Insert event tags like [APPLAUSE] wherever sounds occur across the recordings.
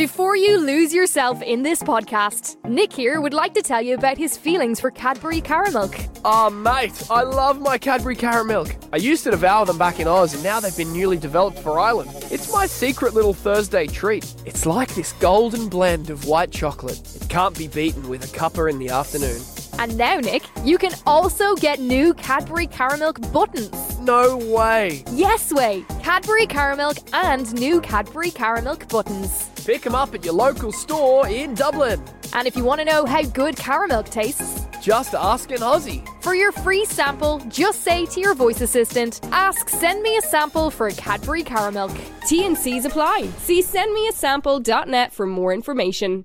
Before you lose yourself in this podcast, Nick here would like to tell you about his feelings for Cadbury Caramilk. Oh, mate, I love my Cadbury Caramilk. I used to devour them back in Oz, and now they've been newly developed for Ireland. It's my secret little Thursday treat. It's like this golden blend of white chocolate. It can't be beaten with a cuppa in the afternoon. And now, Nick, you can also get new Cadbury Caramilk buttons. No way. Yes way! Cadbury Caramilk and new Cadbury Caramilk buttons. Pick them up at your local store in Dublin. And if you want to know how good caramilk tastes, Just ask an Aussie. for your free sample, just say to your voice assistant, ask send me a sample for a Cadbury Caramilk. T&Cs apply. See sendmeasample.net for more information.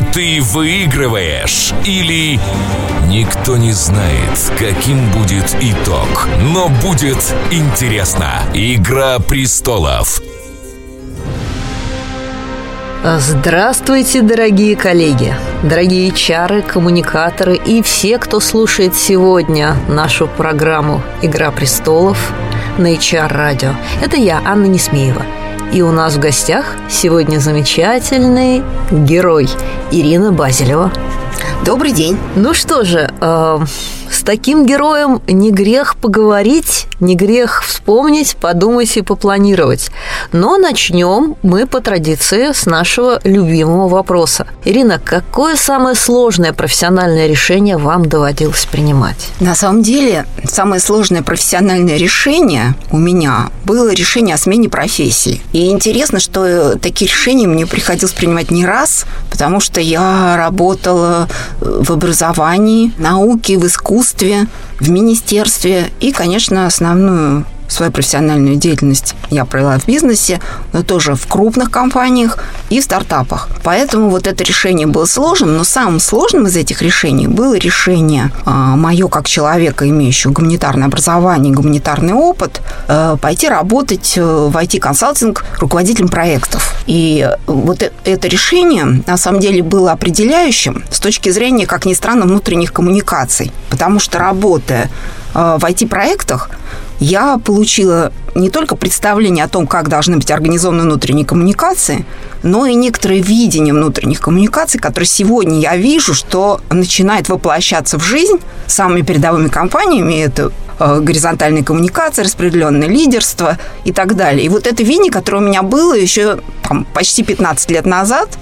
ты выигрываешь, или никто не знает, каким будет итог. Но будет интересно. Игра престолов. Здравствуйте, дорогие коллеги, дорогие чары, коммуникаторы и все, кто слушает сегодня нашу программу «Игра престолов» на HR радио. Это я, Анна Несмеева. И у нас в гостях сегодня замечательный герой Ирина Базилева. Добрый день. Ну что же, э, с таким героем не грех поговорить, не грех вспомнить, подумать и попланировать. Но начнем мы по традиции с нашего любимого вопроса. Ирина, какое самое сложное профессиональное решение вам доводилось принимать? На самом деле, самое сложное профессиональное решение у меня было решение о смене профессии. И интересно, что э, такие решения мне приходилось принимать не раз, потому что я работала э, в образовании, науке, в искусстве, в министерстве и, конечно, основную свою профессиональную деятельность я провела в бизнесе, но тоже в крупных компаниях и в стартапах. Поэтому вот это решение было сложным, но самым сложным из этих решений было решение а, мое как человека, имеющего гуманитарное образование, гуманитарный опыт, э, пойти работать э, в IT-консалтинг руководителем проектов. И вот э- это решение на самом деле было определяющим с точки зрения, как ни странно, внутренних коммуникаций. Потому что работая э, в IT-проектах, я получила не только представление о том, как должны быть организованы внутренние коммуникации, но и некоторое видение внутренних коммуникаций, которые сегодня я вижу, что начинает воплощаться в жизнь самыми передовыми компаниями. Это э, горизонтальные коммуникации, распределенное лидерство и так далее. И вот это видение, которое у меня было еще там, почти 15 лет назад,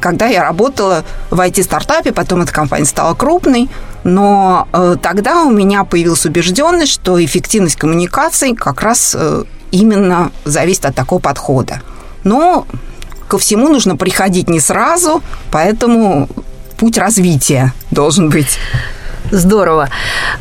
когда я работала в IT-стартапе, потом эта компания стала крупной, но э, тогда у меня появилась убежденность, что эффективность коммуникаций как раз э, именно зависит от такого подхода. Но ко всему нужно приходить не сразу, поэтому путь развития должен быть. Здорово.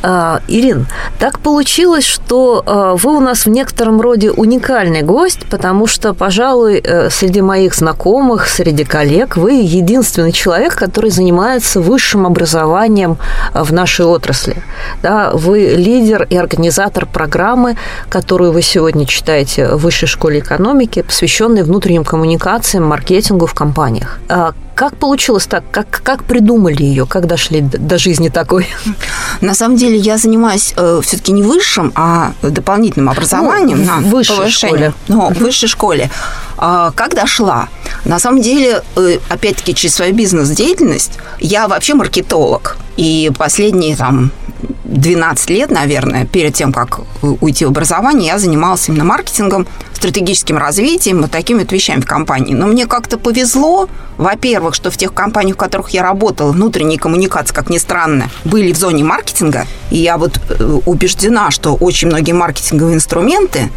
А, Ирин, так получилось, что а, вы у нас в некотором роде уникальный гость, потому что, пожалуй, э, среди моих знакомых, среди коллег, вы единственный человек, который занимается высшим образованием а, в нашей отрасли. Да, вы лидер и организатор программы, которую вы сегодня читаете в Высшей школе экономики, посвященной внутренним коммуникациям, маркетингу в компаниях. Как получилось так? Как, как придумали ее? Как дошли до жизни такой? На самом деле я занимаюсь э, все-таки не высшим, а дополнительным образованием. Ну, на в высшей повышение. школе. Ну, в высшей школе. А, как дошла? На самом деле, э, опять-таки, через свою бизнес-деятельность я вообще маркетолог. И последние там 12 лет, наверное, перед тем, как уйти в образование, я занималась именно маркетингом, стратегическим развитием, вот такими вот вещами в компании. Но мне как-то повезло, во-первых, что в тех компаниях, в которых я работала, внутренние коммуникации, как ни странно, были в зоне маркетинга. И я вот э, убеждена, что очень многие маркетинговые инструменты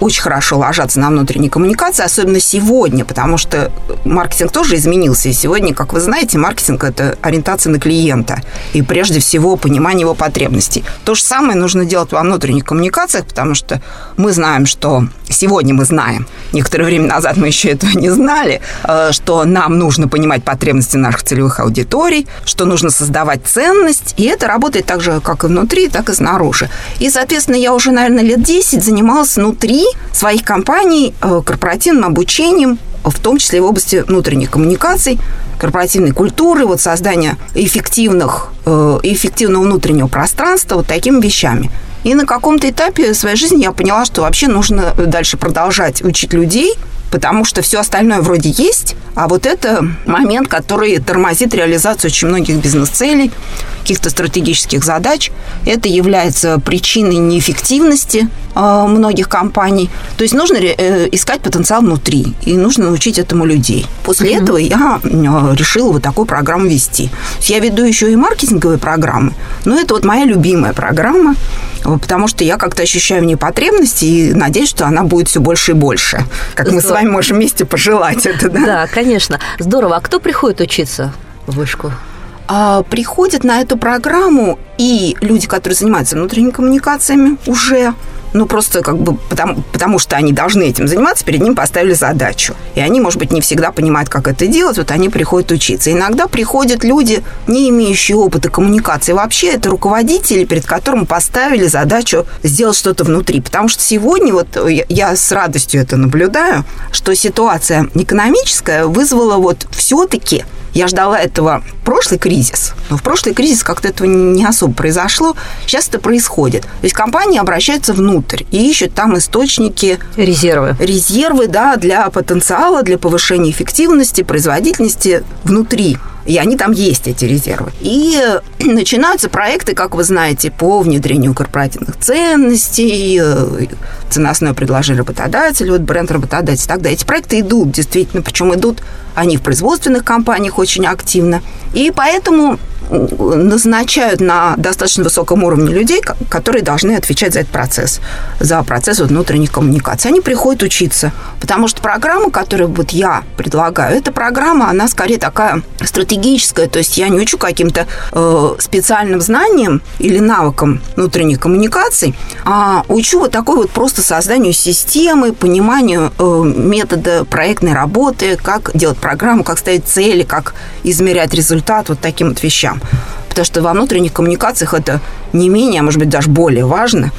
очень хорошо ложатся на внутренние коммуникации, особенно сегодня, потому что маркетинг тоже изменился. И сегодня, как вы знаете, маркетинг – это ориентация на клиента. И прежде всего понимание его потребностей. То же самое нужно делать во внутренних коммуникациях, потому что мы знаем, что сегодня мы знаем, некоторое время назад мы еще этого не знали, э, что нам нужно понимать потребности наших целевых аудиторий, что нужно создавать ценность, и это работает так же, как и внутри, так и снаружи. И, соответственно, я уже, наверное, лет 10 занималась внутри своих компаний э, корпоративным обучением, в том числе в области внутренних коммуникаций, корпоративной культуры, вот создания эффективных, э, эффективного внутреннего пространства, вот такими вещами. И на каком-то этапе своей жизни я поняла, что вообще нужно дальше продолжать учить людей, потому что все остальное вроде есть, а вот это момент, который тормозит реализацию очень многих бизнес-целей, каких-то стратегических задач. Это является причиной неэффективности э, многих компаний. То есть нужно э, искать потенциал внутри, и нужно научить этому людей. После mm-hmm. этого я э, решила вот такую программу вести. Я веду еще и маркетинговые программы, но это вот моя любимая программа, потому что я как-то ощущаю в ней потребности и надеюсь, что она будет все больше и больше. Как Здорово. мы с вами можем вместе пожелать это, да? Да, конечно. Здорово. А кто приходит учиться в вышку? а, приходят на эту программу и люди, которые занимаются внутренними коммуникациями уже, ну, просто как бы потому, потому что они должны этим заниматься, перед ним поставили задачу. И они, может быть, не всегда понимают, как это делать, вот они приходят учиться. Иногда приходят люди, не имеющие опыта коммуникации. Вообще это руководители, перед которым поставили задачу сделать что-то внутри. Потому что сегодня, вот я с радостью это наблюдаю, что ситуация экономическая вызвала вот все-таки я ждала этого прошлый кризис, но в прошлый кризис как-то этого не особо произошло. Сейчас это происходит. То есть компании обращаются внутрь и ищут там источники... Резервы. Резервы, да, для потенциала, для повышения эффективности, производительности внутри и они там есть, эти резервы. И [CLEARS THROAT] начинаются проекты, как вы знаете, по внедрению корпоративных ценностей, э, ценностное предложение работодателя, вот бренд работодателя и так далее. Эти проекты идут, действительно, причем идут они в производственных компаниях очень активно. И поэтому назначают на достаточно высоком уровне людей, которые должны отвечать за этот процесс, за процесс внутренних коммуникаций. Они приходят учиться, потому что программа, которую вот я предлагаю, эта программа, она скорее такая стратегическая, то есть я не учу каким-то э, специальным знаниям или навыкам внутренних коммуникаций, а учу вот такой вот просто созданию системы, пониманию э, метода проектной работы, как делать программу, как ставить цели, как измерять результат, вот таким вот вещам. Потому что во внутренних коммуникациях это не менее, а может быть даже более важно,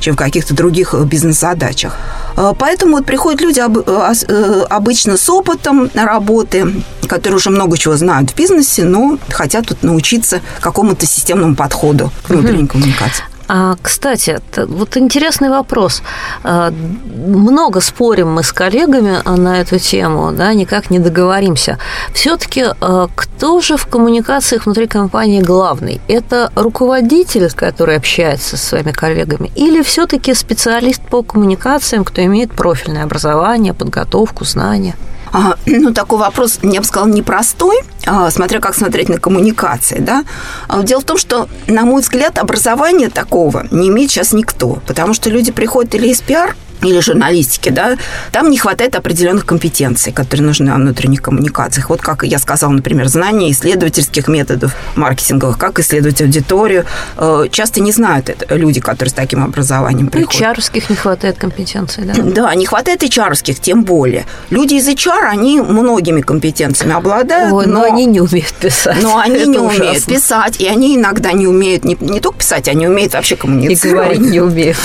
чем в каких-то других э, бизнес-задачах. Э, поэтому вот приходят люди э, обычно с опытом работы, которые уже много чего знают в бизнесе, но хотят тут научиться какому-то системному подходу к внутренней коммуникации. А, кстати, вот интересный вопрос. А, много спорим мы с коллегами на эту тему, да, никак не договоримся. Все-таки а, кто же в коммуникациях внутри компании главный? Это руководитель, который общается со своими коллегами, или все-таки специалист по коммуникациям, кто имеет профильное образование, подготовку, знания? А, [CLEARS THROAT] ну, такой вопрос, я бы сказала, непростой, а, смотря как смотреть на коммуникации, да. А, дело в том, что, на мой взгляд, образования такого не имеет сейчас никто, потому что люди приходят или из пиар, или журналистики, да, там не хватает определенных компетенций, которые нужны во внутренних коммуникациях. Вот как я сказала, например, знания исследовательских методов маркетинговых, как исследовать аудиторию. Э, часто не знают это люди, которые с таким образованием приходят. HR не хватает компетенций, да? Да, не хватает HR тем более. Люди из HR, они многими компетенциями обладают, Ой, но, но они не умеют писать. Но они это не ужасно. умеют писать, и они иногда не умеют не, не только писать, они умеют вообще коммуницировать. И говорить не умеют.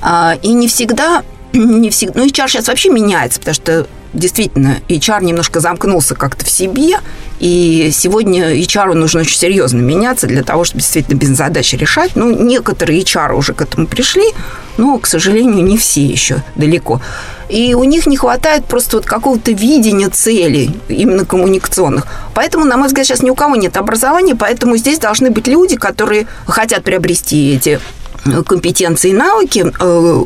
А, и не всегда не всегда... Ну, HR сейчас вообще меняется, потому что действительно HR немножко замкнулся как-то в себе, и сегодня HR нужно очень серьезно меняться для того, чтобы действительно бизнес-задачи решать. Ну, некоторые HR уже к этому пришли, но, к сожалению, не все еще далеко. И у них не хватает просто вот какого-то видения целей, именно коммуникационных. Поэтому, на мой взгляд, сейчас ни у кого нет образования, поэтому здесь должны быть люди, которые хотят приобрести эти компетенции и навыки, э,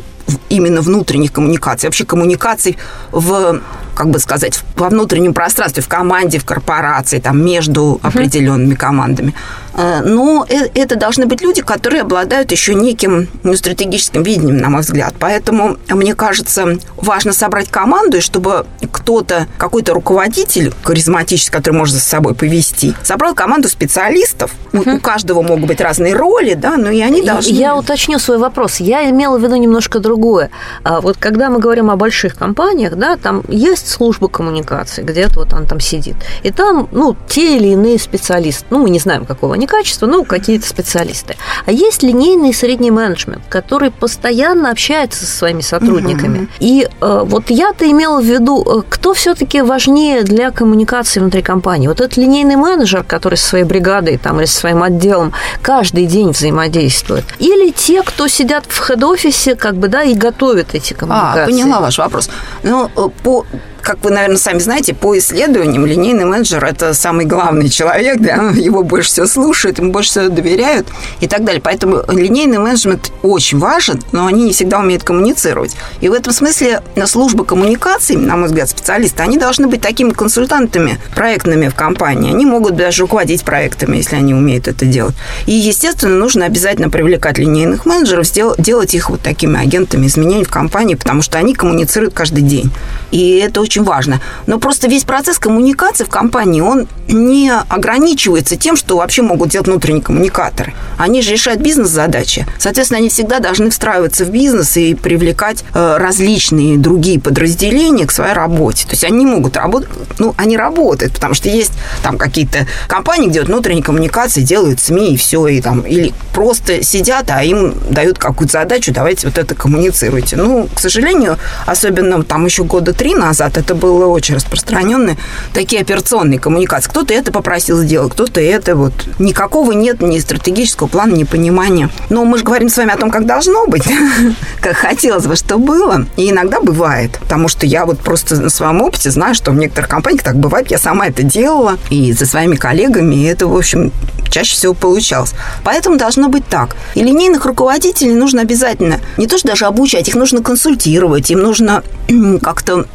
именно внутренних коммуникаций, вообще коммуникаций в как бы сказать, во внутреннем пространстве, в команде, в корпорации, там, между определенными командами. Э, но э, это должны быть люди, которые обладают еще неким ну, стратегическим видением, на мой взгляд. Поэтому, мне кажется, важно собрать команду, и чтобы кто-то, какой-то руководитель харизматический, который может за собой повести, собрал команду специалистов. Угу. У, каждого могут быть разные роли, да, но и они должны... Я уточню свой вопрос. Я имела в виду немножко другое. А вот когда мы говорим о больших компаниях, да, там есть есть служба коммуникации, где-то вот он там сидит. И там, ну, те или иные специалисты. Ну, мы не знаем, какого они качества, ну, какие-то специалисты. А есть линейный средний менеджмент, который постоянно общается со своими сотрудниками. Угу. И э, вот я-то имела в виду, э, кто все-таки важнее для коммуникации внутри компании. Вот этот линейный менеджер, который со своей бригадой там, или со своим отделом каждый день взаимодействует. Или те, кто сидят в хед-офисе, как бы, да, и готовят эти а, коммуникации. А, поняла ваш вопрос. Ну, э, по как вы, наверное, сами знаете, по исследованиям линейный менеджер – это самый главный человек, да, [LAUGHS] его больше всего слушают, ему больше всего доверяют и так далее. Поэтому линейный менеджмент очень важен, но они не всегда умеют коммуницировать. И в этом смысле служба коммуникаций, на мой взгляд, специалисты, они должны быть такими консультантами проектными в компании. Они могут даже руководить проектами, если они умеют это делать. И, естественно, нужно обязательно привлекать линейных менеджеров, делать их вот такими агентами изменений в компании, потому что они коммуницируют каждый день. И это очень очень важно. Но просто весь процесс коммуникации в компании, он не ограничивается тем, что вообще могут делать внутренние коммуникаторы. Они же решают бизнес-задачи. Соответственно, они всегда должны встраиваться в бизнес и привлекать э, различные другие подразделения к своей работе. То есть они могут работать, ну, они работают, потому что есть там какие-то компании, где вот внутренние коммуникации делают СМИ и все, и там, или просто сидят, а им дают какую-то задачу, давайте вот это коммуницируйте. Ну, к сожалению, особенно там еще года три назад это было очень распространенные такие операционные коммуникации. Кто-то это попросил сделать, кто-то это вот. Никакого нет ни стратегического плана, ни понимания. Но мы же говорим с вами о том, как должно быть, [LAUGHS] как хотелось бы, что было. И иногда бывает. Потому что я вот просто на своем опыте знаю, что в некоторых компаниях так бывает. Я сама это делала. И со своими коллегами. И это, в общем, чаще всего получалось. Поэтому должно быть так. И линейных руководителей нужно обязательно не то, что даже обучать, их нужно консультировать, им нужно [CLEARS THROAT] как-то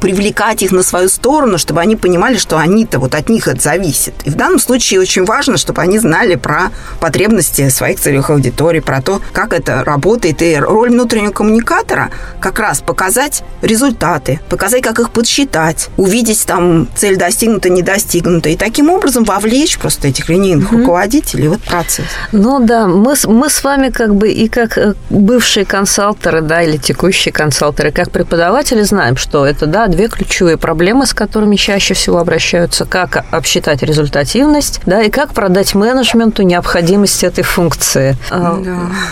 привлекать привлекать их на свою сторону, чтобы они понимали, что они-то вот от них это зависит. И в данном случае очень важно, чтобы они знали про потребности своих целевых аудиторий, про то, как это работает. И роль внутреннего коммуникатора как раз показать результаты, показать, как их подсчитать, увидеть там цель достигнута, не достигнута. И таким образом вовлечь просто этих линейных mm-hmm. Руководителей в этот процесс. Ну да, мы, мы с вами как бы и как э, бывшие консалтеры, да, или текущие консалтеры, как преподаватели знаем, что это, да, две ключевые проблемы, с которыми чаще всего обращаются, как обсчитать результативность, да, и как продать менеджменту необходимость этой функции. А,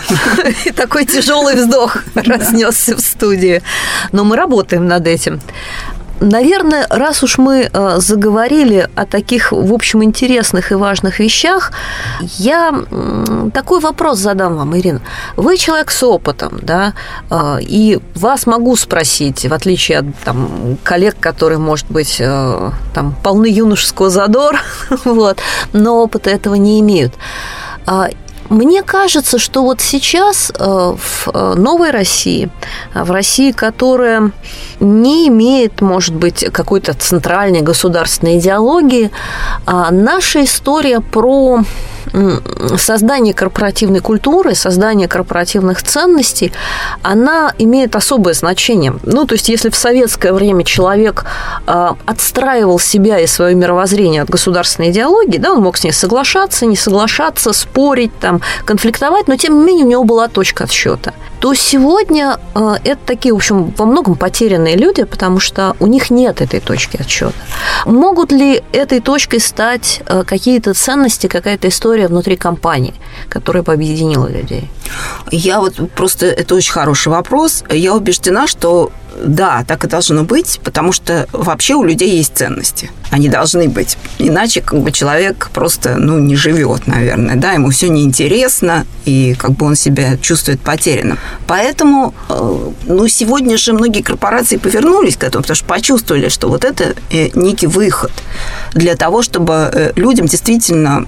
[LAUGHS] и такой тяжелый вздох разнесся в студии. Но мы работаем над этим. Наверное, раз уж мы э, заговорили о таких, в общем, интересных и важных вещах, я такой вопрос задам вам, Ирина. Вы человек с опытом, да, э, и вас могу спросить, в отличие от там, коллег, которые, может быть, э, там, полны юношеского задора, [LAUGHS] вот, но опыта этого не имеют. Мне кажется, что вот сейчас э, в э, новой России, э, в России, которая не имеет, может быть, какой-то центральной государственной идеологии, а наша история про создание корпоративной культуры, создание корпоративных ценностей, она имеет особое значение. Ну, то есть, если в советское время человек а, отстраивал себя и свое мировоззрение от государственной идеологии, да, он мог с ней соглашаться, не соглашаться, спорить, там, конфликтовать, но тем не менее у него была точка отсчета то сегодня а, это такие, в общем, во многом потерянные люди, потому что у них нет этой точки отсчета. Могут ли этой точкой стать а, какие-то ценности, какая-то история внутри компании, которая бы объединила людей? Я вот просто, это очень хороший вопрос. Я убеждена, что да, так и должно быть, потому что вообще у людей есть ценности. Они должны быть. Иначе как бы человек просто ну, не живет, наверное. Да, ему все неинтересно, и как бы он себя чувствует потерянным. Поэтому э, ну, сегодня же многие корпорации повернулись к этому, потому что почувствовали, что вот это э, некий выход. для того, чтобы э, людям действительно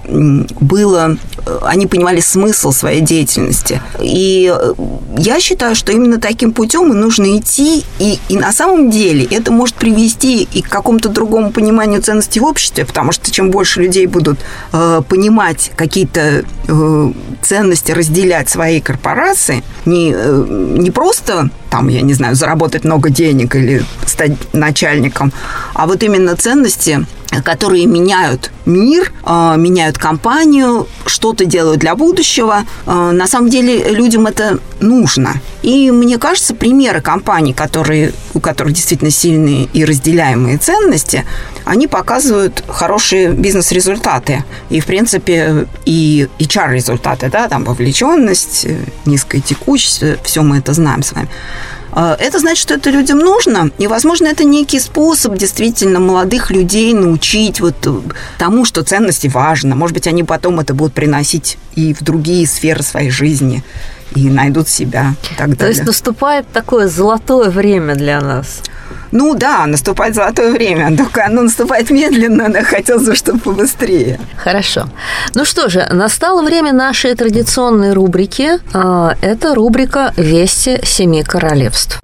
было, они понимали смысл своей деятельности. И э, я считаю, что именно таким путем и нужно идти, и, и на самом деле это может привести и к какому-то другому пониманию ценностей в обществе, потому что чем больше людей будут э, понимать какие-то э, ценности, разделять своей корпорации, не, э, не просто там, я не знаю, заработать много денег или стать начальником, а вот именно ценности которые меняют мир, а, меняют компанию, что-то делают для будущего. А, на самом деле людям это нужно. И мне кажется, примеры компаний, которые, у которых действительно сильные и разделяемые ценности, они показывают хорошие бизнес-результаты. И, в принципе, и HR-результаты, да, там вовлеченность, низкая текучесть, все мы это знаем с вами. А, это значит, что это людям нужно, и, возможно, это некий способ действительно молодых людей научить вот э, тому, что ценности важно. Может быть, они потом это будут приносить и в другие сферы своей жизни, и найдут себя и так далее. То есть наступает такое золотое время для нас. Ну да, наступает золотое время, только оно наступает медленно, но хотелось бы, чтобы побыстрее. Хорошо. Ну что же, настало время нашей традиционной рубрики. А, это рубрика «Вести семи королевств».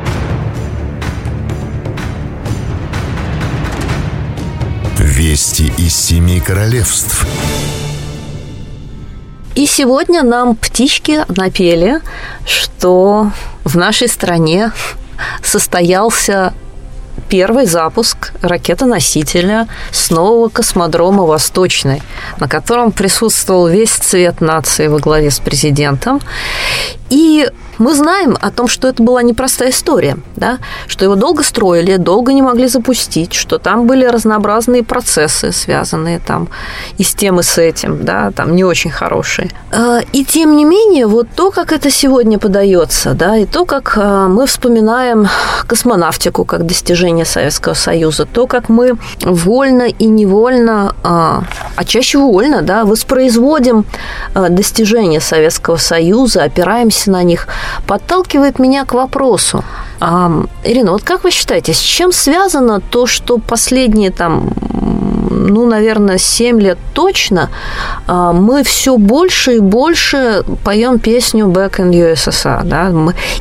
Вести из семи королевств. И сегодня нам птички напели, что в нашей стране состоялся первый запуск ракетоносителя с нового космодрома «Восточный», на котором присутствовал весь цвет нации во главе с президентом. И мы знаем о том, что это была непростая история, да? что его долго строили, долго не могли запустить, что там были разнообразные процессы, связанные там и с тем, и с этим, да, там не очень хорошие. А, и тем не менее, вот то, как это сегодня подается, да, и то, как а, мы вспоминаем космонавтику как достижение Советского Союза, то, как мы вольно и невольно, а, а чаще вольно, да, воспроизводим достижения Советского Союза, опираемся на них – подталкивает меня к вопросу. А, Ирина, вот как вы считаете, с чем связано то, что последние там ну, наверное, 7 лет точно, а, мы все больше и больше поем песню Back in USSR. Да?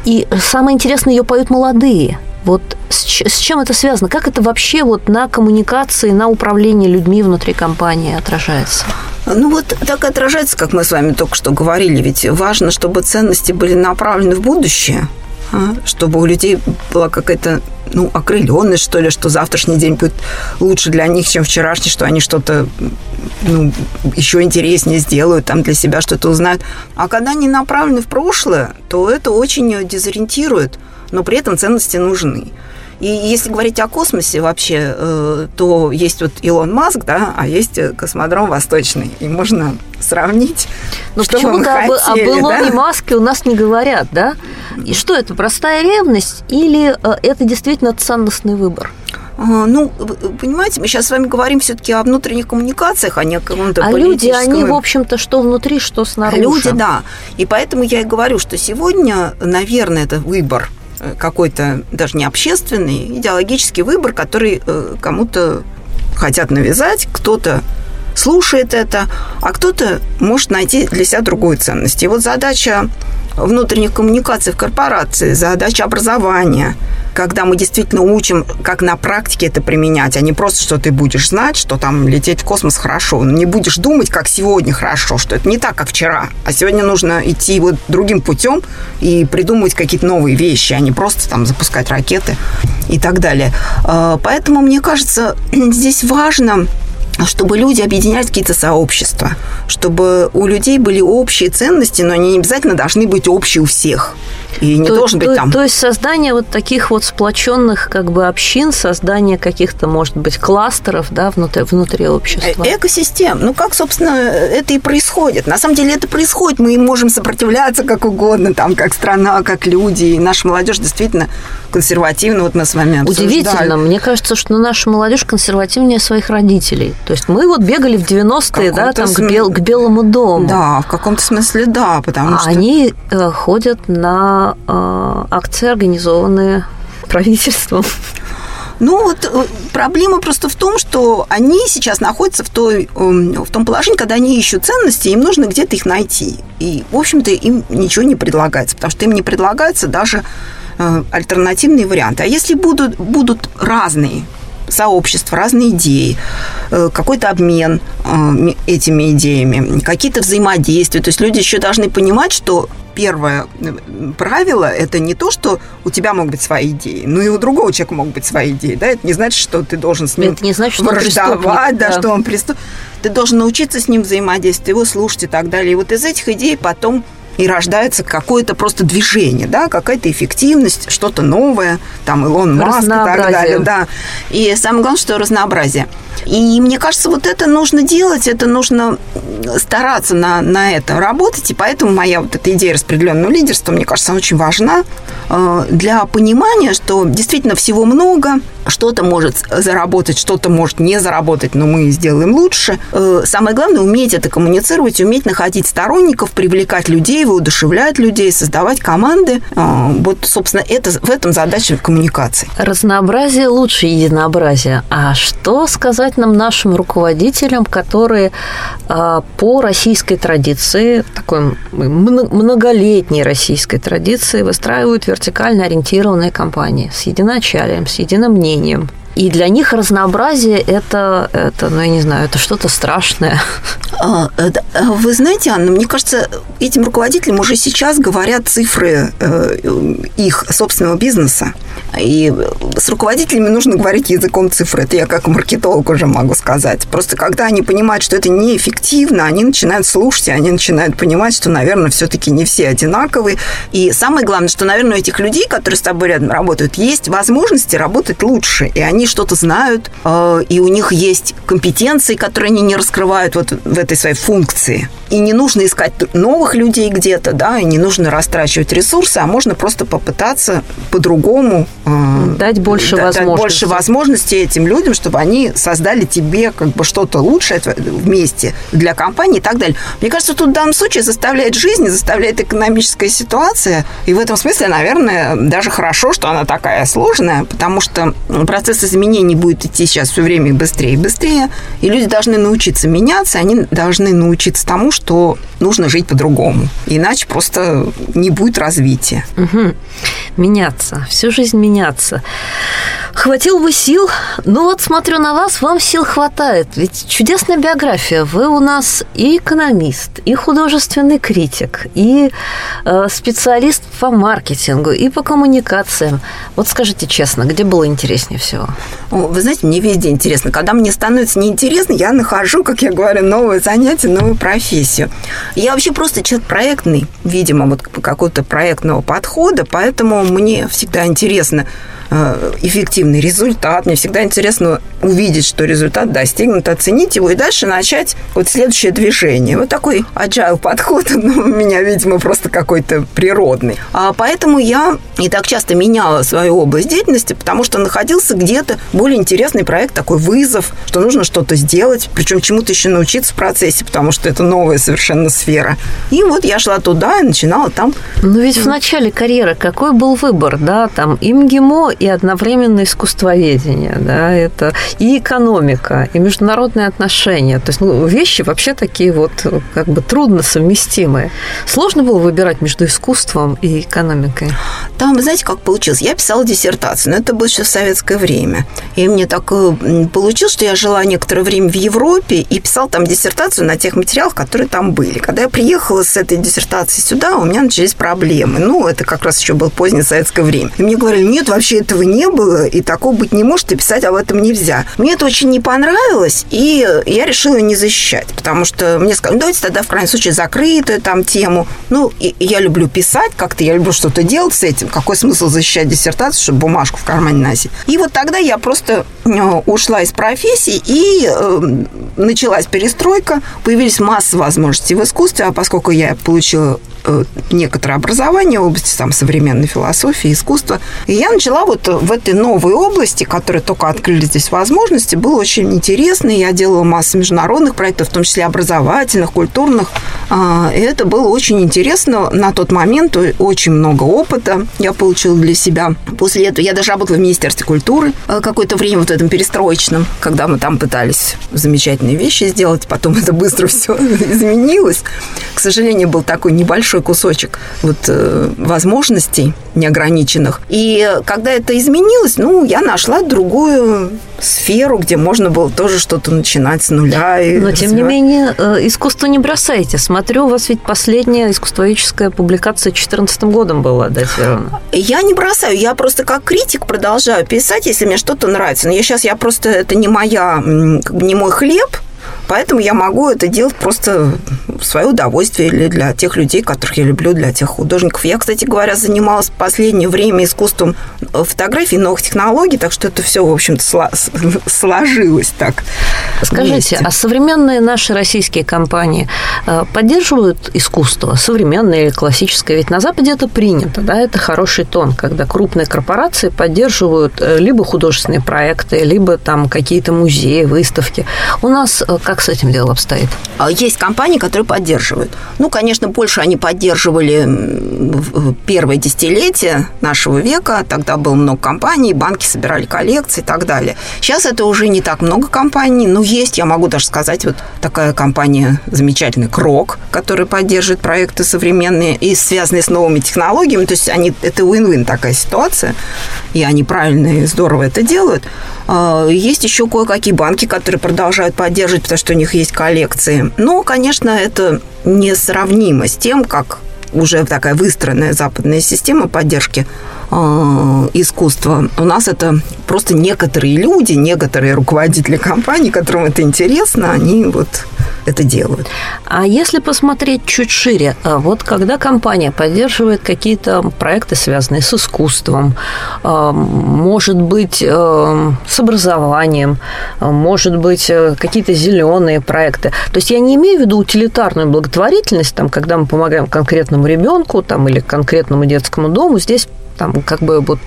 И самое интересное, ее поют молодые. Вот с, с чем это связано? Как это вообще вот на коммуникации, на управлении людьми внутри компании отражается? Ну вот так отражается, как мы с вами только что говорили. Ведь важно, чтобы ценности были направлены в будущее, а? чтобы у людей была какая-то ну, окрыленность, что ли, что завтрашний день будет лучше для них, чем вчерашний, что они что-то ну, еще интереснее сделают, там для себя что-то узнают. А когда они направлены в прошлое, то это очень дезориентирует но при этом ценности нужны. И если говорить о космосе вообще, э, то есть вот Илон Маск, да, а есть космодром Восточный. И можно сравнить, Но что почему-то об, об Илоне да? Маске у нас не говорят, да? И что это, простая ревность или э, это действительно ценностный выбор? А, ну, понимаете, мы сейчас с вами говорим все-таки о внутренних коммуникациях, а не о каком-то А люди, они, в общем-то, что внутри, что снаружи. Люди, да. И поэтому я и говорю, что сегодня, наверное, это выбор – какой-то даже не общественный, идеологический выбор, который э, кому-то хотят навязать, кто-то слушает это, а кто-то может найти для себя другую ценность. И вот задача внутренних коммуникаций в корпорации, задача образования – когда мы действительно учим, как на практике это применять, а не просто, что ты будешь знать, что там лететь в космос хорошо. Не будешь думать, как сегодня хорошо, что это не так, как вчера. А сегодня нужно идти вот другим путем и придумывать какие-то новые вещи, а не просто там запускать ракеты и так далее. А, поэтому, мне кажется, [CLEARS THROAT] здесь важно чтобы люди объединялись какие-то сообщества, чтобы у людей были общие ценности, но они не обязательно должны быть общие у всех. И не то, должен то, быть там. То есть создание вот таких вот сплоченных как бы общин, создание каких-то, может быть, кластеров, да, внутри, внутри общества. Э, экосистем. Ну, как, собственно, это и происходит. На самом деле это происходит. Мы можем сопротивляться как угодно, там, как страна, как люди. И наша молодежь действительно консервативна. Вот мы с вами обсуждали. Удивительно. Мне кажется, что наша молодежь консервативнее своих родителей. То есть мы вот бегали в 90-е, да, там, см... к, бел, к Белому дому. Да, в каком-то смысле да, потому а что... Они э, ходят на э, акции, организованные правительством. Ну, вот э, проблема просто в том, что они сейчас находятся в, той, эм, в том положении, когда они ищут ценности, им нужно где-то их найти. И, в общем-то, им ничего не предлагается, потому что им не предлагается даже э, альтернативные варианты. А если будут, будут разные сообщества, разные идеи, э, какой-то обмен этими идеями, какие-то взаимодействия. То есть люди еще должны понимать, что первое э, правило – это не то, что у тебя могут быть свои идеи, но и у другого человека могут быть свои идеи. Да? Это не значит, что ты должен с ним это не значит, что враждовать, да, да, что он преступник. Ты должен научиться с ним взаимодействовать, его слушать и так далее. И вот из этих идей потом и рождается какое-то просто движение, да, какая-то эффективность, что-то новое, там Илон Маск и так далее, да. И самое главное, что разнообразие. И мне кажется, вот это нужно делать, это нужно стараться на, на это работать, и поэтому моя вот эта идея распределенного лидерства, мне кажется, она очень важна э, для понимания, что действительно всего много, что-то может заработать, что-то может не заработать, но мы сделаем лучше. Э, самое главное, уметь это коммуницировать, уметь находить сторонников, привлекать людей, воодушевлять людей, создавать команды. Э, вот, собственно, это, в этом задача коммуникации. Разнообразие лучше единообразия. А что сказать нам нашим руководителям, которые э, по российской традиции, такой многолетней российской традиции, выстраивают вертикально ориентированные компании с единоначалием, с единым мнением, мнением. И для них разнообразие это, это, ну, я не знаю, это что-то страшное. А, а вы знаете, Анна, мне кажется, этим руководителям уже сейчас говорят цифры э, их собственного бизнеса. И с руководителями нужно говорить языком цифр. Это я как маркетолог уже могу сказать. Просто когда они понимают, что это неэффективно, они начинают слушать, и они начинают понимать, что, наверное, все-таки не все одинаковые. И самое главное, что, наверное, у этих людей, которые с тобой рядом работают, есть возможности работать лучше. И они что-то знают, э, и у них есть компетенции, которые они не раскрывают вот в этой своей функции. И не нужно искать новых людей где-то, да, и не нужно растрачивать ресурсы, а можно просто попытаться по-другому дать больше возможностей. больше возможностей этим людям, чтобы они создали тебе как бы что-то лучшее вместе для компании и так далее. Мне кажется, тут в данном случае заставляет жизнь, заставляет экономическая ситуация. И в этом смысле, наверное, даже хорошо, что она такая сложная, потому что процесс изменений будет идти сейчас все время быстрее и быстрее, и люди должны научиться меняться, они должны научиться тому, что нужно жить по-другому. Иначе просто не будет развития. Угу. Меняться, всю жизнь меняться. Хватил бы сил. Ну вот смотрю на вас, вам сил хватает. Ведь чудесная биография. Вы у нас и экономист, и художественный критик, и э, специалист по маркетингу, и по коммуникациям. Вот скажите честно, где было интереснее всего? Вы знаете, мне везде интересно. Когда мне становится неинтересно, я нахожу, как я говорю, новое занятие, новую профессию. Я вообще просто человек проектный, видимо, вот какого-то проектного подхода, поэтому мне всегда интересно Э, эффективный результат. Мне всегда интересно увидеть, что результат достигнут, оценить его и дальше начать вот следующее движение. Вот такой agile подход [LAUGHS] ну, у меня, видимо, просто какой-то природный. А поэтому я не так часто меняла свою область деятельности, потому что находился где-то более интересный проект, такой вызов, что нужно что-то сделать, причем чему-то еще научиться в процессе, потому что это новая совершенно сфера. И вот я шла туда и начинала там. Но ведь в начале карьеры какой был выбор, да, там и МГИМО, и одновременно искусствоведение, да, это и экономика, и международные отношения. То есть ну, вещи вообще такие вот как бы трудно совместимые. Сложно было выбирать между искусством и экономикой? Там, знаете, как получилось? Я писала диссертацию, но это было еще в советское время. И мне так э, получилось, что я жила некоторое время в Европе и писала там диссертацию на тех материалах, которые там были. Когда я приехала с этой диссертацией сюда, у меня начались проблемы. Ну, это как раз еще было позднее советское время. И мне говорили, нет, вообще это этого не было, и такого быть не может, и писать об этом нельзя. Мне это очень не понравилось, и я решила не защищать, потому что мне сказали, ну, давайте тогда в крайнем случае закрытую там тему. Ну, я люблю писать как-то, я люблю что-то делать с этим. Какой смысл защищать диссертацию, чтобы бумажку в кармане носить? И вот тогда я просто ушла из профессии, и э, началась перестройка, появились масса возможностей в искусстве, а поскольку я получила Э, некоторое образование в области там, современной философии, искусства. И я начала вот в этой новой области, которая только открыли здесь возможности, было очень интересно. Я делала массу международных проектов, в том числе образовательных, культурных. А, и это было очень интересно. На тот момент очень много опыта я получила для себя. После этого я даже работала в Министерстве культуры э, какое-то время вот этом перестроечном, когда мы там пытались замечательные вещи сделать. Потом [LAUGHS] это быстро все изменилось. К сожалению, был такой небольшой большой кусочек вот, э, возможностей неограниченных. И когда это изменилось, ну, я нашла другую сферу, где можно было тоже что-то начинать с нуля. И Но, развивать. тем не менее, э, искусство не бросайте. Смотрю, у вас ведь последняя искусствоведческая публикация 2014 годом была датирована. Я не бросаю, я просто как критик продолжаю писать, если мне что-то нравится. Но я сейчас, я просто, это не моя, не мой хлеб, Поэтому я могу это делать просто в свое удовольствие или для тех людей, которых я люблю, для тех художников. Я, кстати говоря, занималась в последнее время искусством фотографий, новых технологий, так что это все, в общем-то, [LAUGHS] сложилось так. Скажите, вместе. а современные наши российские компании э, поддерживают искусство, современное или классическое? Ведь на Западе это принято, да, это хороший тон, когда крупные корпорации поддерживают э, либо художественные проекты, либо там какие-то музеи, выставки. У нас как как с этим делом обстоит? А, есть компании, которые поддерживают. Ну, конечно, больше они поддерживали первое десятилетие нашего века. Тогда было много компаний, банки собирали коллекции и так далее. Сейчас это уже не так много компаний, но есть, я могу даже сказать, вот такая компания замечательная, Крок, которая поддерживает проекты современные и связанные с новыми технологиями. То есть они, это win-win такая ситуация, и они правильно и здорово это делают. А, есть еще кое-какие банки, которые продолжают поддерживать, потому что у них есть коллекции. Но, конечно, это несравнимо с тем, как уже такая выстроенная западная система поддержки искусства. У нас это просто некоторые люди, некоторые руководители компаний, которым это интересно, они вот это делают. А если посмотреть чуть шире, э, вот когда компания поддерживает какие-то проекты, связанные с искусством, э, может быть, э, с образованием, может быть, какие-то зеленые проекты. То есть я не имею в виду утилитарную благотворительность, там, когда мы помогаем конкретному ребенку там, или конкретному детскому дому. Здесь там как бы вот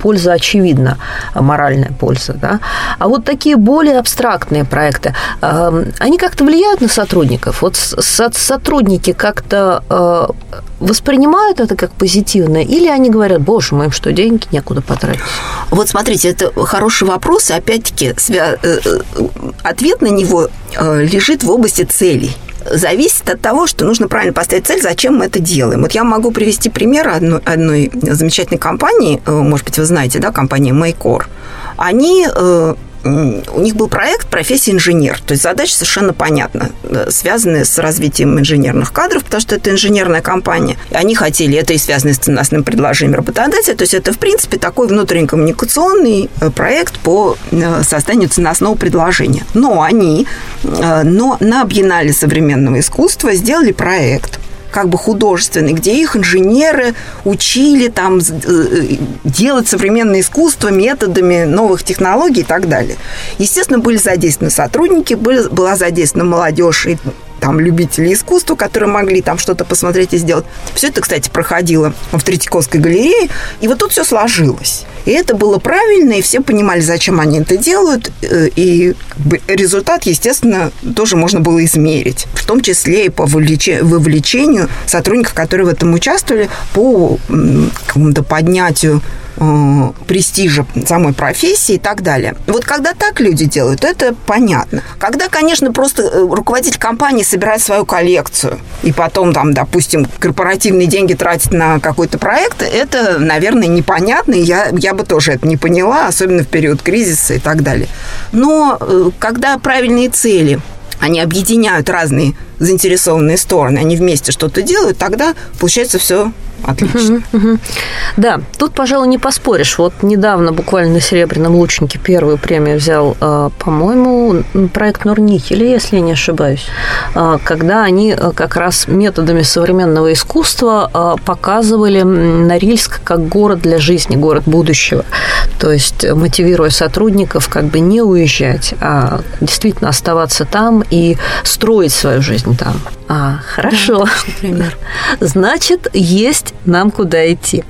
польза очевидна, моральная польза, да. А вот такие более абстрактные проекты, эм, они как-то влияют на сотрудников? Вот сотрудники как-то э, воспринимают это как позитивное, или они говорят, боже мой, что, деньги некуда потратить? Вот смотрите, это хороший вопрос, и опять-таки э, э, ответ на него лежит в области целей зависит от того, что нужно правильно поставить цель, зачем мы это делаем. Вот я могу привести пример одной, одной замечательной компании, э, может быть, вы знаете, да, компания Maycore. Они э, у них был проект профессия инженер. То есть задача совершенно понятна, связанная с развитием инженерных кадров, потому что это инженерная компания. И они хотели, это и связано с ценностным предложением работодателя, то есть это, в принципе, такой внутренний э, проект по э, созданию ценностного предложения. Но они э, но на Биеннале современного искусства сделали проект как бы художественный, где их инженеры учили там э, делать современное искусство методами новых технологий и так далее. Естественно, были задействованы сотрудники, была задействована молодежь и там любители искусства, которые могли там что-то посмотреть и сделать. Все это, кстати, проходило в Третьяковской галерее, и вот тут все сложилось. И это было правильно, и все понимали, зачем они это делают, э, и результат, естественно, тоже можно было измерить, в том числе и по вовлечению сотрудников, которые в этом участвовали, по какому-то поднятию Э, престижа самой профессии и так далее. Вот когда так люди делают, это понятно. Когда, конечно, просто э, руководитель компании собирает свою коллекцию и потом там, допустим, корпоративные деньги тратит на какой-то проект, это, наверное, непонятно, я, я бы тоже это не поняла, особенно в период кризиса и так далее. Но э, когда правильные цели они объединяют разные заинтересованные стороны, они вместе что-то делают, тогда получается все отлично. Угу, угу. Да, тут, пожалуй, не поспоришь. Вот недавно, буквально на «Серебряном лучнике» первую премию взял, э, по-моему, проект Норникеля, если я не ошибаюсь, э, когда они э, как раз методами современного искусства показывали Норильск как город для жизни, город будущего. То есть мотивируя сотрудников как бы не уезжать, а действительно оставаться там и строить свою жизнь там. А, хорошо. Да. Значит, есть нам куда идти.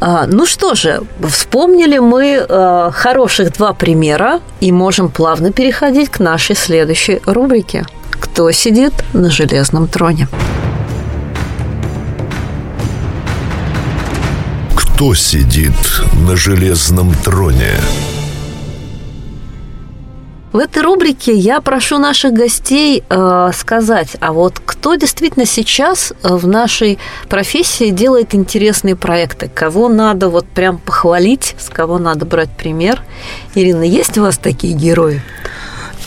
А, ну что же, вспомнили мы а, хороших два примера и можем плавно переходить к нашей следующей рубрике. Кто сидит на железном троне? Кто сидит на железном троне? В этой рубрике я прошу наших гостей э, сказать, а вот кто действительно сейчас э, в нашей профессии делает интересные проекты, кого надо вот прям похвалить, с кого надо брать пример. Ирина, есть у вас такие герои?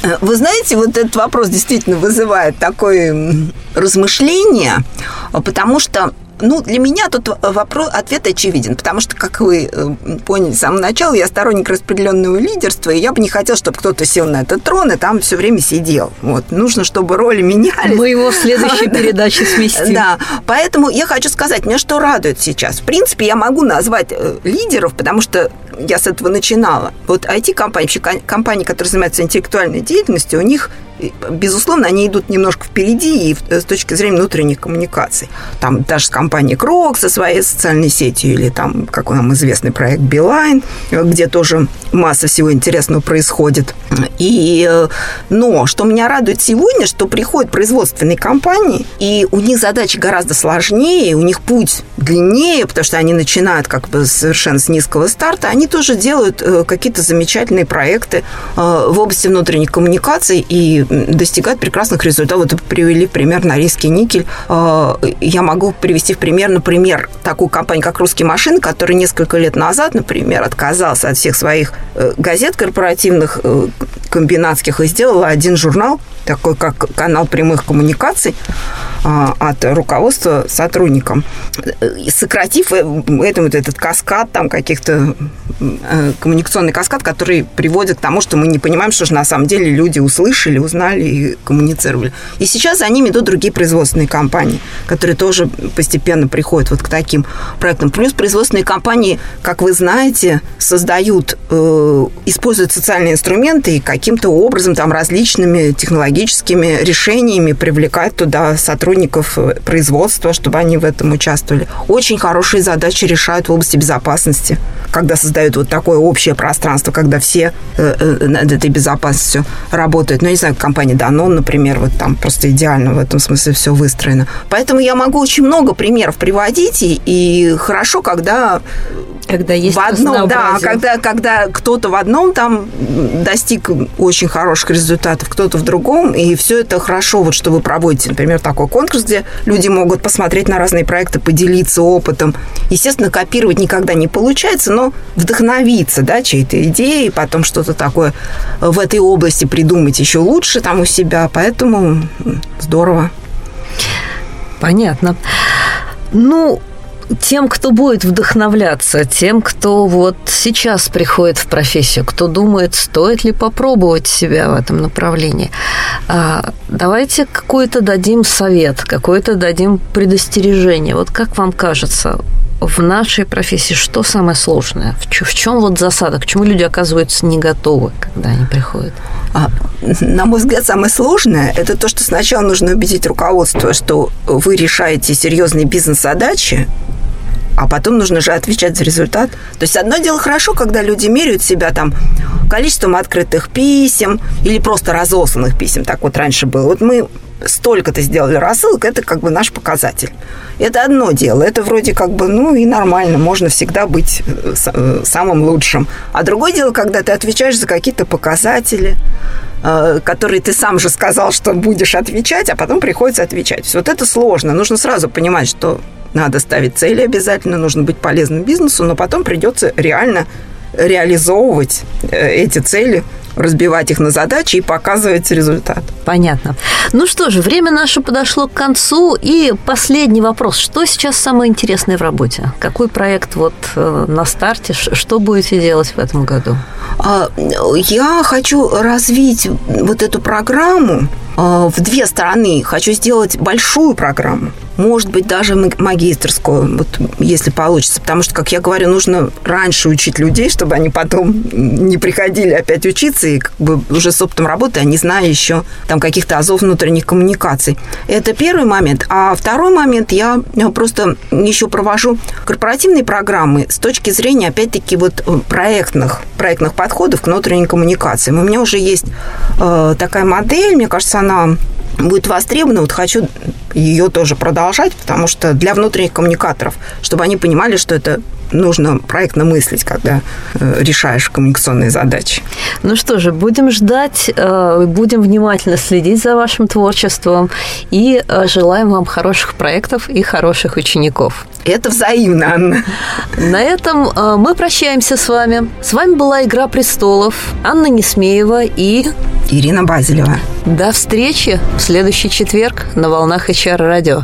Э, вы знаете, вот этот вопрос действительно вызывает такое размышление, потому что ну, для меня тут вопрос, ответ очевиден, потому что, как вы э, поняли с самого начала, я сторонник распределенного лидерства, и я бы не хотел, чтобы кто-то сел на этот трон и там все время сидел. Вот. Нужно, чтобы роли менялись. Мы его в следующей [LAUGHS] [LAUGHS] передаче сместим. Да, поэтому я хочу сказать, меня что радует сейчас. В принципе, я могу назвать э, лидеров, потому что я с этого начинала. Вот IT-компании, вообще компании, которые занимаются интеллектуальной деятельностью, у них безусловно, они идут немножко впереди и с точки зрения внутренних коммуникаций. Там даже с компанией Крок со своей социальной сетью или там, как нам известный проект Билайн, где тоже масса всего интересного происходит. И, но что меня радует сегодня, что приходят производственные компании, и у них задачи гораздо сложнее, у них путь длиннее, потому что они начинают как бы совершенно с низкого старта, они тоже делают э, какие-то замечательные проекты э, в области внутренних коммуникаций и достигают прекрасных результатов. Вот привели пример Норильский никель. А, я могу привести в пример, например, такую компанию, как «Русские машины», которая несколько лет назад, например, отказался от всех своих э, газет корпоративных, э, комбинатских, и сделала один журнал, такой как канал прямых коммуникаций от руководства сотрудникам. Сократив э, этим вот этот каскад там каких-то коммуникационный каскад, который приводит к тому, что мы не понимаем, что же на самом деле люди услышали, узнали и коммуницировали. И сейчас за ними идут другие производственные компании, которые тоже постепенно приходят вот к таким проектам. Плюс производственные компании, как вы знаете, создают, э, используют социальные инструменты и каким-то образом там различными технологическими решениями привлекают туда сотрудников э, производства, чтобы они в этом участвовали. Очень хорошие задачи решают в области безопасности, когда создают вот такое общее пространство, когда все э, э, над этой безопасностью работают. Ну, не знаю, компания Danone, например, вот там просто идеально в этом смысле все выстроено. Поэтому я могу очень много примеров приводить, и хорошо, когда когда есть в одном, да, когда, когда кто-то в одном там достиг очень хороших результатов, кто-то в другом, и все это хорошо, вот что вы проводите, например, такой конкурс, где люди могут посмотреть на разные проекты, поделиться опытом. Естественно, копировать никогда не получается, но вдохновиться, да, чьей-то идеей, потом что-то такое в этой области придумать еще лучше там у себя, поэтому здорово. Понятно. Ну, тем, кто будет вдохновляться, тем, кто вот сейчас приходит в профессию, кто думает, стоит ли попробовать себя в этом направлении, а, давайте какой-то дадим совет, какой-то дадим предостережение. Вот как вам кажется, в нашей профессии что самое сложное? В, в чем вот засада? К чему люди оказываются не готовы, когда они приходят? А, на мой взгляд, самое сложное – это то, что сначала нужно убедить руководство, что вы решаете серьезные бизнес-задачи, а потом нужно же отвечать за результат. То есть одно дело хорошо, когда люди меряют себя там количеством открытых писем или просто разосланных писем. Так вот раньше было. Вот мы столько-то сделали рассылок, это как бы наш показатель. Это одно дело, это вроде как бы, ну и нормально, можно всегда быть э, э, самым лучшим. А другое дело, когда ты отвечаешь за какие-то показатели, э, которые ты сам же сказал, что будешь отвечать, а потом приходится отвечать. Вот это сложно. Нужно сразу понимать, что надо ставить цели обязательно, нужно быть полезным бизнесу, но потом придется реально реализовывать эти цели, разбивать их на задачи и показывать результат. Понятно. Ну что же, время наше подошло к концу. И последний вопрос. Что сейчас самое интересное в работе? Какой проект вот э, на старте? Что будете делать в этом году? А, я хочу развить вот эту программу а, в две стороны. Хочу сделать большую программу может быть, даже магистрскую, вот, если получится. Потому что, как я говорю, нужно раньше учить людей, чтобы они потом не приходили опять учиться, и как бы уже с опытом работы, не зная еще там каких-то азов внутренних коммуникаций. Это первый момент. А второй момент, я просто еще провожу корпоративные программы с точки зрения, опять-таки, вот проектных, проектных подходов к внутренним коммуникациям. У меня уже есть э, такая модель, мне кажется, она будет востребована. Вот хочу ее тоже продолжать, потому что для внутренних коммуникаторов, чтобы они понимали, что это нужно проектно мыслить, когда э, решаешь коммуникационные задачи. Ну что же, будем ждать, э, будем внимательно следить за вашим творчеством и э, желаем вам хороших проектов и хороших учеников. Это взаимно, Анна. На этом мы прощаемся с вами. С вами была «Игра престолов». Анна Несмеева и... Ирина Базилева. До встречи в следующий четверг на волнах HR радио.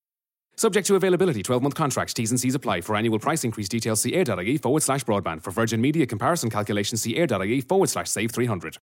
Subject to availability, 12 month contracts, T's and C's apply. For annual price increase details, see air.ie forward slash broadband. For Virgin Media comparison calculations, see air.ie forward slash save 300.